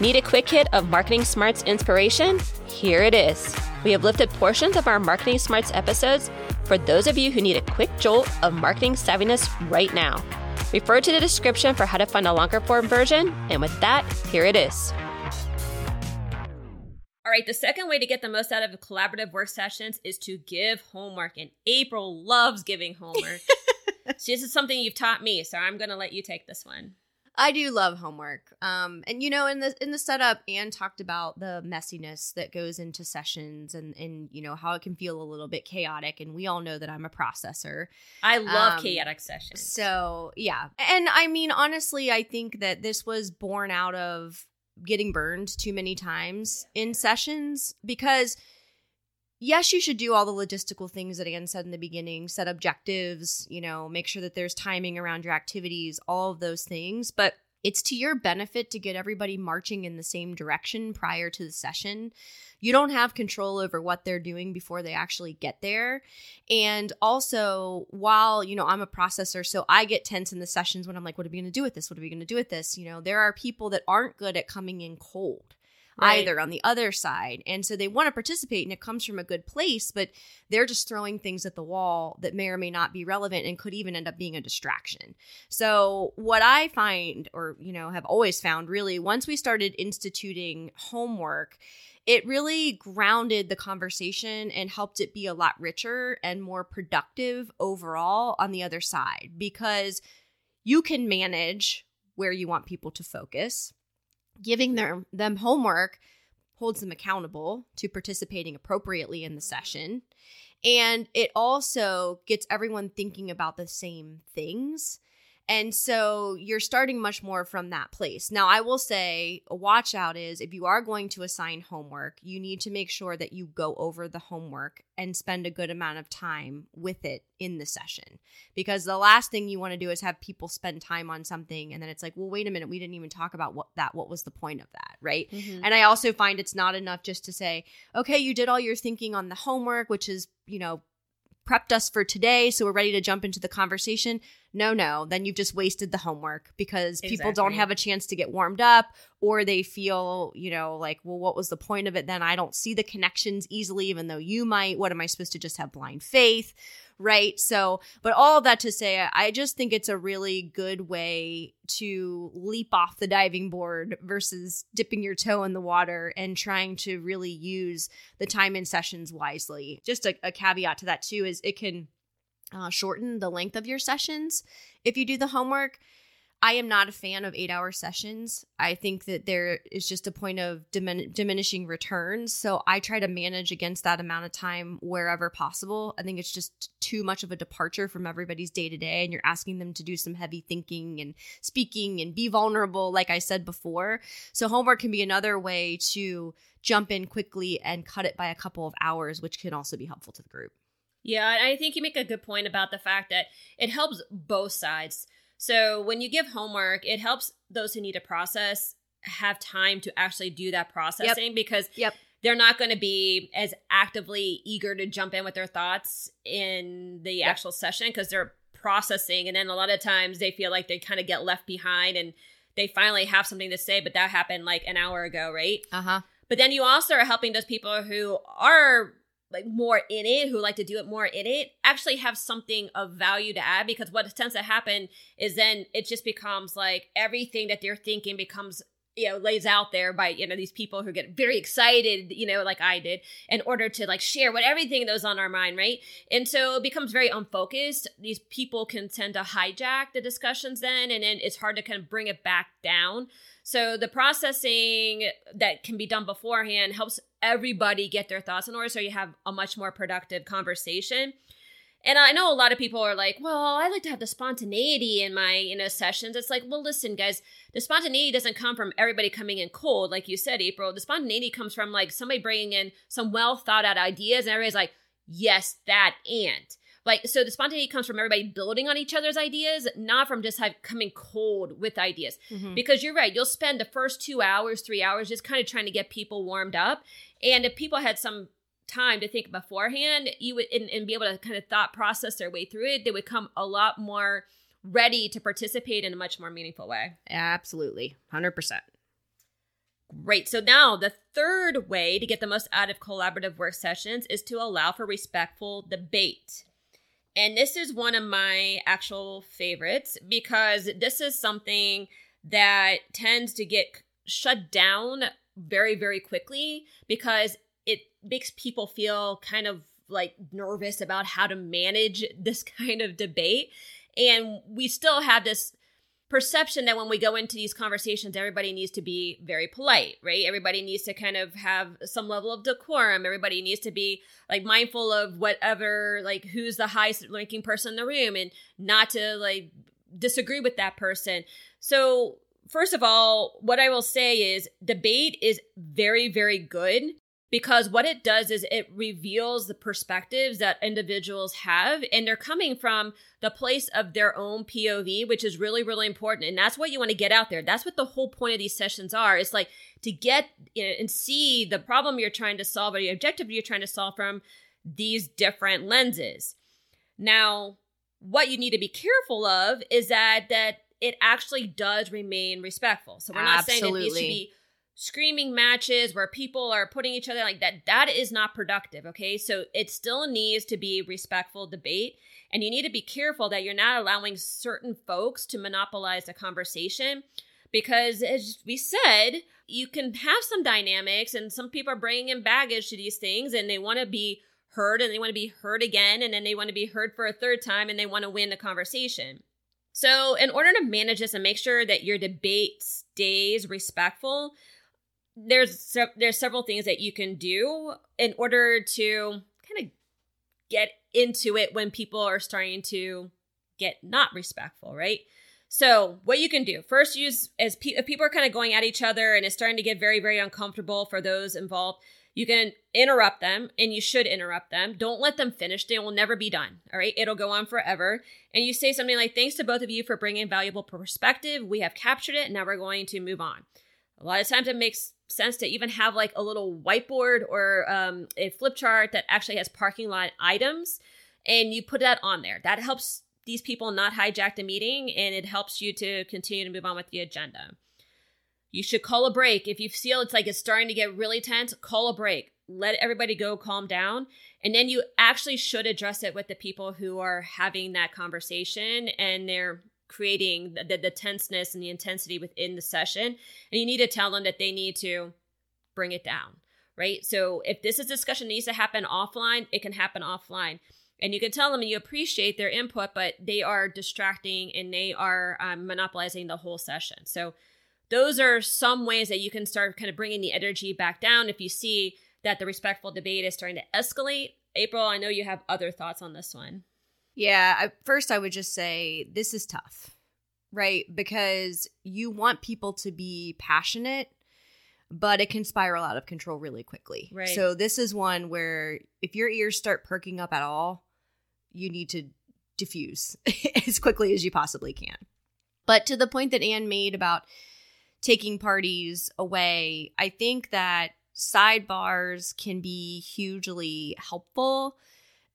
Need a quick hit of Marketing Smarts inspiration? Here it is. We have lifted portions of our Marketing Smarts episodes for those of you who need a quick jolt of marketing savviness right now. Refer to the description for how to find a longer form version. And with that, here it is. All right, the second way to get the most out of collaborative work sessions is to give homework. And April loves giving homework. so this is something you've taught me, so I'm going to let you take this one. I do love homework. Um, and you know, in the in the setup, Anne talked about the messiness that goes into sessions and and you know how it can feel a little bit chaotic. And we all know that I'm a processor. I love um, chaotic sessions. So yeah, and I mean, honestly, I think that this was born out of getting burned too many times in sessions because yes, you should do all the logistical things that Anne said in the beginning, set objectives, you know, make sure that there's timing around your activities, all of those things. But it's to your benefit to get everybody marching in the same direction prior to the session. You don't have control over what they're doing before they actually get there. And also, while, you know, I'm a processor, so I get tense in the sessions when I'm like, what are we going to do with this? What are we going to do with this? You know, there are people that aren't good at coming in cold right. either on the other side. And so they want to participate and it comes from a good place, but they're just throwing things at the wall that may or may not be relevant and could even end up being a distraction. So what I find or you know have always found really once we started instituting homework it really grounded the conversation and helped it be a lot richer and more productive overall on the other side because you can manage where you want people to focus giving their, them homework holds them accountable to participating appropriately in the session. And it also gets everyone thinking about the same things and so you're starting much more from that place. Now, I will say a watch out is if you are going to assign homework, you need to make sure that you go over the homework and spend a good amount of time with it in the session. Because the last thing you want to do is have people spend time on something and then it's like, well, wait a minute, we didn't even talk about what that what was the point of that, right? Mm-hmm. And I also find it's not enough just to say, okay, you did all your thinking on the homework, which is, you know, prepped us for today, so we're ready to jump into the conversation. No, no, then you've just wasted the homework because people don't have a chance to get warmed up or they feel, you know, like, well, what was the point of it then? I don't see the connections easily, even though you might. What am I supposed to just have blind faith? right? So, but all of that to say, I just think it's a really good way to leap off the diving board versus dipping your toe in the water and trying to really use the time in sessions wisely. Just a, a caveat to that, too, is it can uh, shorten the length of your sessions if you do the homework. I am not a fan of eight hour sessions. I think that there is just a point of dimin- diminishing returns. So I try to manage against that amount of time wherever possible. I think it's just too much of a departure from everybody's day to day. And you're asking them to do some heavy thinking and speaking and be vulnerable, like I said before. So homework can be another way to jump in quickly and cut it by a couple of hours, which can also be helpful to the group. Yeah, I think you make a good point about the fact that it helps both sides. So when you give homework, it helps those who need to process have time to actually do that processing yep. because yep. they're not going to be as actively eager to jump in with their thoughts in the yep. actual session because they're processing and then a lot of times they feel like they kind of get left behind and they finally have something to say but that happened like an hour ago right uh-huh but then you also are helping those people who are like more in it who like to do it more in it actually have something of value to add because what tends to happen is then it just becomes like everything that they're thinking becomes you know lays out there by you know these people who get very excited you know like i did in order to like share what everything that was on our mind right? And so it becomes very unfocused. These people can tend to hijack the discussions then and then it's hard to kind of bring it back down. So the processing that can be done beforehand helps everybody get their thoughts in order so you have a much more productive conversation. And I know a lot of people are like, well, I like to have the spontaneity in my, you know, sessions. It's like, well, listen, guys, the spontaneity doesn't come from everybody coming in cold, like you said, April. The spontaneity comes from like somebody bringing in some well thought out ideas, and everybody's like, yes, that and. Like, so the spontaneity comes from everybody building on each other's ideas, not from just have, coming cold with ideas. Mm-hmm. Because you're right, you'll spend the first two hours, three hours just kind of trying to get people warmed up. And if people had some time to think beforehand, you would and, and be able to kind of thought process their way through it, they would come a lot more ready to participate in a much more meaningful way. Absolutely. 100%. Great. So now the third way to get the most out of collaborative work sessions is to allow for respectful debate. And this is one of my actual favorites because this is something that tends to get shut down very, very quickly because makes people feel kind of like nervous about how to manage this kind of debate. And we still have this perception that when we go into these conversations, everybody needs to be very polite, right? Everybody needs to kind of have some level of decorum. Everybody needs to be like mindful of whatever, like who's the highest ranking person in the room and not to like disagree with that person. So, first of all, what I will say is debate is very, very good because what it does is it reveals the perspectives that individuals have and they're coming from the place of their own POV which is really really important and that's what you want to get out there. That's what the whole point of these sessions are it's like to get and see the problem you're trying to solve or the objective you're trying to solve from these different lenses. Now what you need to be careful of is that that it actually does remain respectful. So we're not Absolutely. saying that these should be screaming matches where people are putting each other like that that is not productive okay? So it still needs to be respectful debate and you need to be careful that you're not allowing certain folks to monopolize the conversation because as we said you can have some dynamics and some people are bringing in baggage to these things and they want to be heard and they want to be heard again and then they want to be heard for a third time and they want to win the conversation. So in order to manage this and make sure that your debate stays respectful there's there's several things that you can do in order to kind of get into it when people are starting to get not respectful, right? So, what you can do first, use as pe- if people are kind of going at each other and it's starting to get very, very uncomfortable for those involved, you can interrupt them and you should interrupt them. Don't let them finish. They will never be done. All right. It'll go on forever. And you say something like, Thanks to both of you for bringing valuable perspective. We have captured it. Now we're going to move on. A lot of times it makes sense to even have like a little whiteboard or um, a flip chart that actually has parking lot items and you put that on there. That helps these people not hijack the meeting and it helps you to continue to move on with the agenda. You should call a break. If you feel it's like it's starting to get really tense, call a break. Let everybody go, calm down. And then you actually should address it with the people who are having that conversation and they're creating the, the, tenseness and the intensity within the session. And you need to tell them that they need to bring it down, right? So if this is discussion needs to happen offline, it can happen offline. And you can tell them you appreciate their input, but they are distracting and they are um, monopolizing the whole session. So those are some ways that you can start kind of bringing the energy back down if you see that the respectful debate is starting to escalate. April, I know you have other thoughts on this one. Yeah, I, first I would just say this is tough, right? Because you want people to be passionate, but it can spiral out of control really quickly. Right. So this is one where if your ears start perking up at all, you need to diffuse as quickly as you possibly can. But to the point that Anne made about taking parties away, I think that sidebars can be hugely helpful,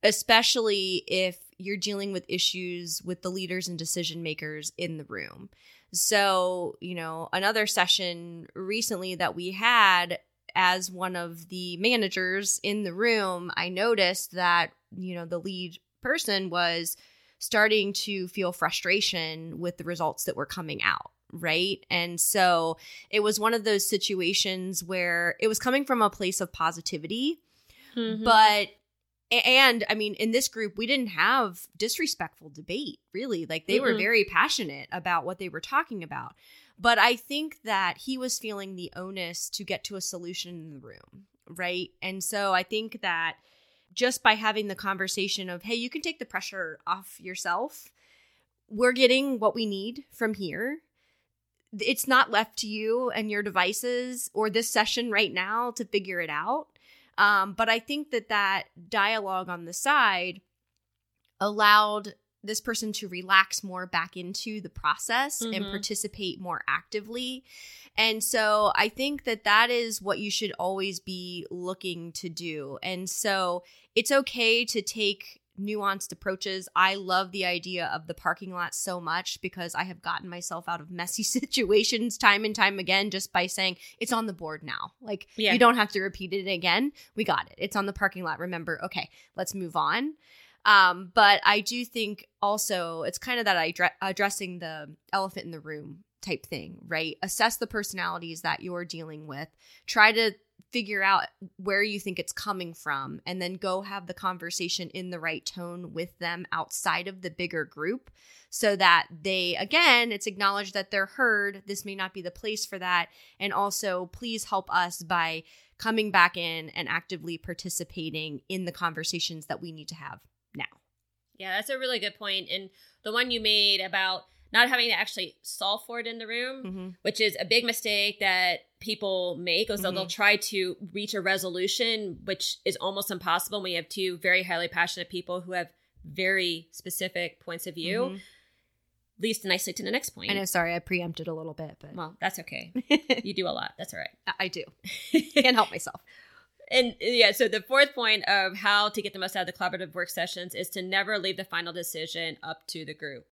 especially if you're dealing with issues with the leaders and decision makers in the room. So, you know, another session recently that we had as one of the managers in the room, I noticed that, you know, the lead person was starting to feel frustration with the results that were coming out right? And so it was one of those situations where it was coming from a place of positivity, Mm-hmm. but and I mean, in this group, we didn't have disrespectful debate, really. Like they were Mm-mm. very passionate about what they were talking about. But I think that he was feeling the onus to get to a solution in the room, right? And so I think that just by having the conversation of, hey, you can take the pressure off yourself, we're getting what we need from here. It's not left to you and your devices or this session right now to figure it out. Um, but I think that that dialogue on the side allowed this person to relax more back into the process and Mhm. participate more actively. And so I think that that is what you should always be looking to do. And so it's okay to take nuanced approaches. I love the idea of the parking lot so much because I have gotten myself out of messy situations time and time again just by saying it's on the board now. Like Yeah. you don't have to repeat it again. We got it. It's on the parking lot. Remember, okay, let's move on. Um, but I do think also it's kind of that I addre- addressing the elephant in the room type thing, right? Assess the personalities that you're dealing with. Try to figure out where you think it's coming from and then go have the conversation in the right tone with them outside of the bigger group so that they again it's acknowledged that they're heard. This may not be the place for that. And also please help us by coming back in and actively participating in the conversations that we need to have now. Yeah, that's a really good. And the one you made about not having to actually solve for it in the room, mm-hmm. which is a big mistake that people make, is Mhm. they'll try to reach a resolution, which is almost impossible when you have two very highly passionate people who have very specific points of view. Mhm. Leads nicely to the next point. i know sorry i preempted a little bit but Well, that's okay. You do a lot. That's all right. i do can't help myself And yeah, so the fourth point of how to get the most out of the collaborative work sessions is to never leave the final decision up to the group.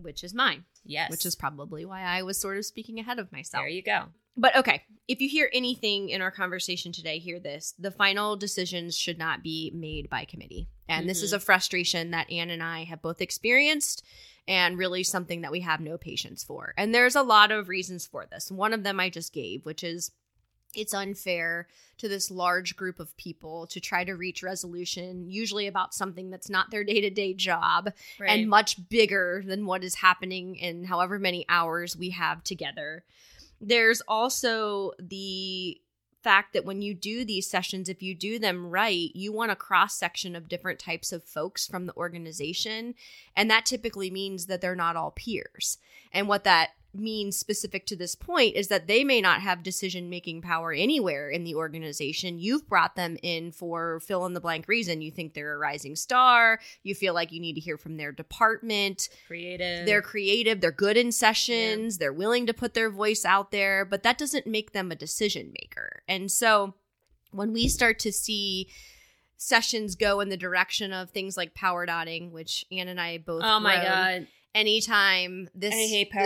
Which is mine Yes. which is probably why i was sort of speaking ahead of myself there you go. But okay, if you hear anything in our conversation today, hear this. The final decisions should not be made by committee. And this is mm-hmm. a frustration that Anne and I have both experienced and really something that we have no patience for. And there's a lot of reasons for this. One of them I just gave, which is it's unfair to this large group of people to try to reach resolution, usually about something that's not their day to day job Right. and much bigger than what is happening in however many hours we have together. There's also the fact that when you do these sessions, if you do them right, you want a cross section of different types of folks from the organization. And that typically means that they're not all peers. And what that means specific to this point is that they may not have decision making power anywhere in the organization. You've brought them in for fill in the blank reason. You think they're a rising star. You feel like you need to hear from their department. creative. They're creative, they're good in sessions, they're willing to put their voice out there, but that doesn't make them a decision maker. And so when we start to see sessions go in the direction of things like power dotting, which Anne and I both Oh my rode, god. Anytime this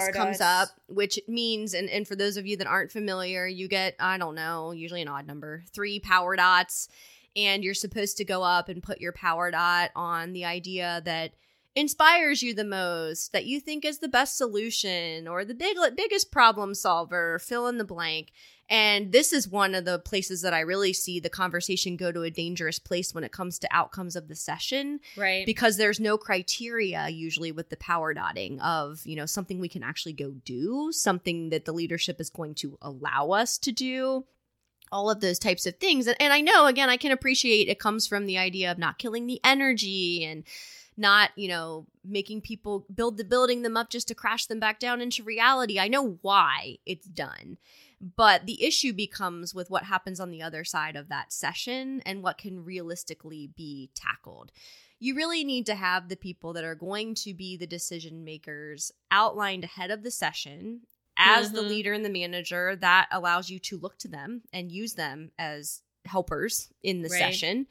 this comes up, which means and, and for those of you that aren't familiar, you get, I don't know, usually an odd number, three power dots, and you're supposed to go up and put your power dot on the idea that inspires you the most, that you think is the best solution or the big biggest problem solver, fill in the blank. And this is one of the places that I really see the conversation go to a dangerous place when it comes to outcomes of the session Right. because there's no criteria usually with the power dotting of you know something we can actually go do something that the leadership is going to allow us to do all of those types of things. And, and i know again i can appreciate it comes from the idea of not killing the energy and not you know making people build the building them up just to crash them back down into reality. I know why it's done but the issue becomes with what happens on the other side of that session and what can realistically be tackled you really need to have the people that are going to be the decision makers outlined ahead of the session as the Mhm. leader and the manager that allows you to look to them and use them as helpers in the Right. session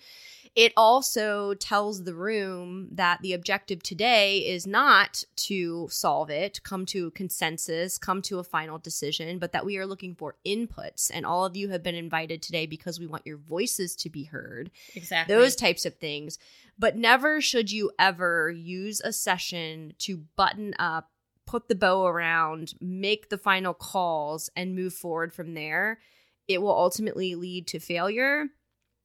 it also tells the room that the objective today is not to solve it, come to a consensus, come to a final decision, but that we are looking for inputs. And all of you have been invited today because we want your voices to be heard exactly. those types of things. But never should you ever use a session to button up, put the bow around, make the final calls, and move forward from there. It will ultimately lead to failure.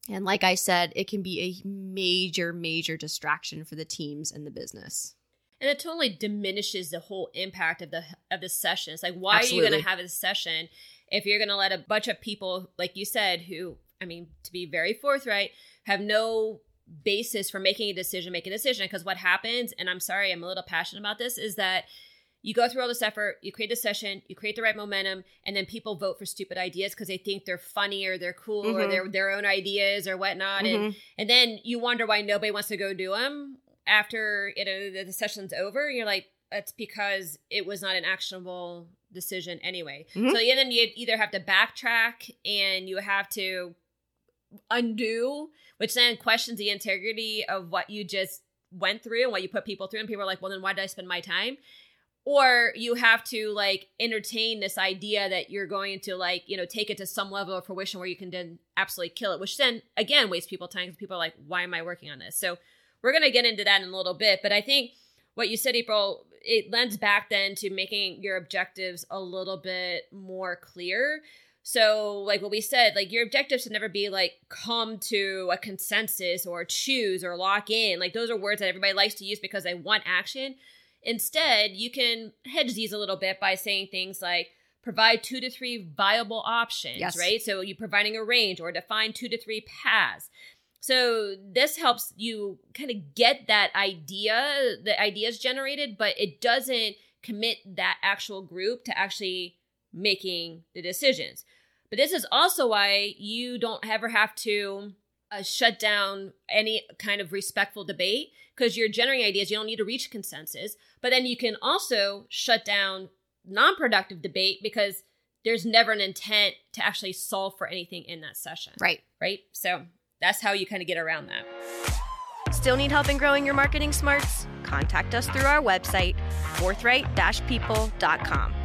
And like I said, it can be a major, major distraction for the teams and the business. and it totally diminishes the whole impact of the of the session. It's like why are you going to have a session if you're going to let a bunch of people, like you said, who I mean, to be very forthright, have no basis for making a decision, make a decision. Because what happens, and I'm sorry, I'm a little passionate about this, is that you go through all this effort, you create the session, you create the right momentum, and then people vote for stupid ideas because they think they're funny or they're cool or Mhm. they're their own ideas or whatnot, and Mhm. and then you wonder why nobody wants to go do them after you know the, session's over. You're like, that's because it was not an actionable decision anyway. Mhm. So yeah, then you either have to backtrack and you have to undo, which then questions the integrity of what you just went through and what you put people through and people are like well then why did i spend my time or you have to like entertain this idea that you're going to like you know take it to some level of fruition where you can then absolutely kill it which then again wastes people time because people are like why am i working on this so we're going to get into that in a little bit but i think what you said april it lends back then to making your objectives a little bit more clear so, like what we said, like your objectives should never be like come to a consensus or choose or lock in. Like those are words that everybody likes to use because they want action. Instead, you can hedge these a little bit by saying things like provide two to three viable options, Yes. right? So you're providing a range or define two to three paths. So this helps you kind of get that idea, the ideas generated, but it doesn't commit that actual group to actually making the decisions. But this is also why you don't ever have to uh, shut down any kind of respectful debate because you're generating ideas. You don't need to reach consensus. But then you can also shut down non productive debate because there's never an intent to actually solve for anything in that session. Right. Right. So that's how you kind of get around that. Still need help in growing your marketing smarts? Contact us through our website, forthright-people.com.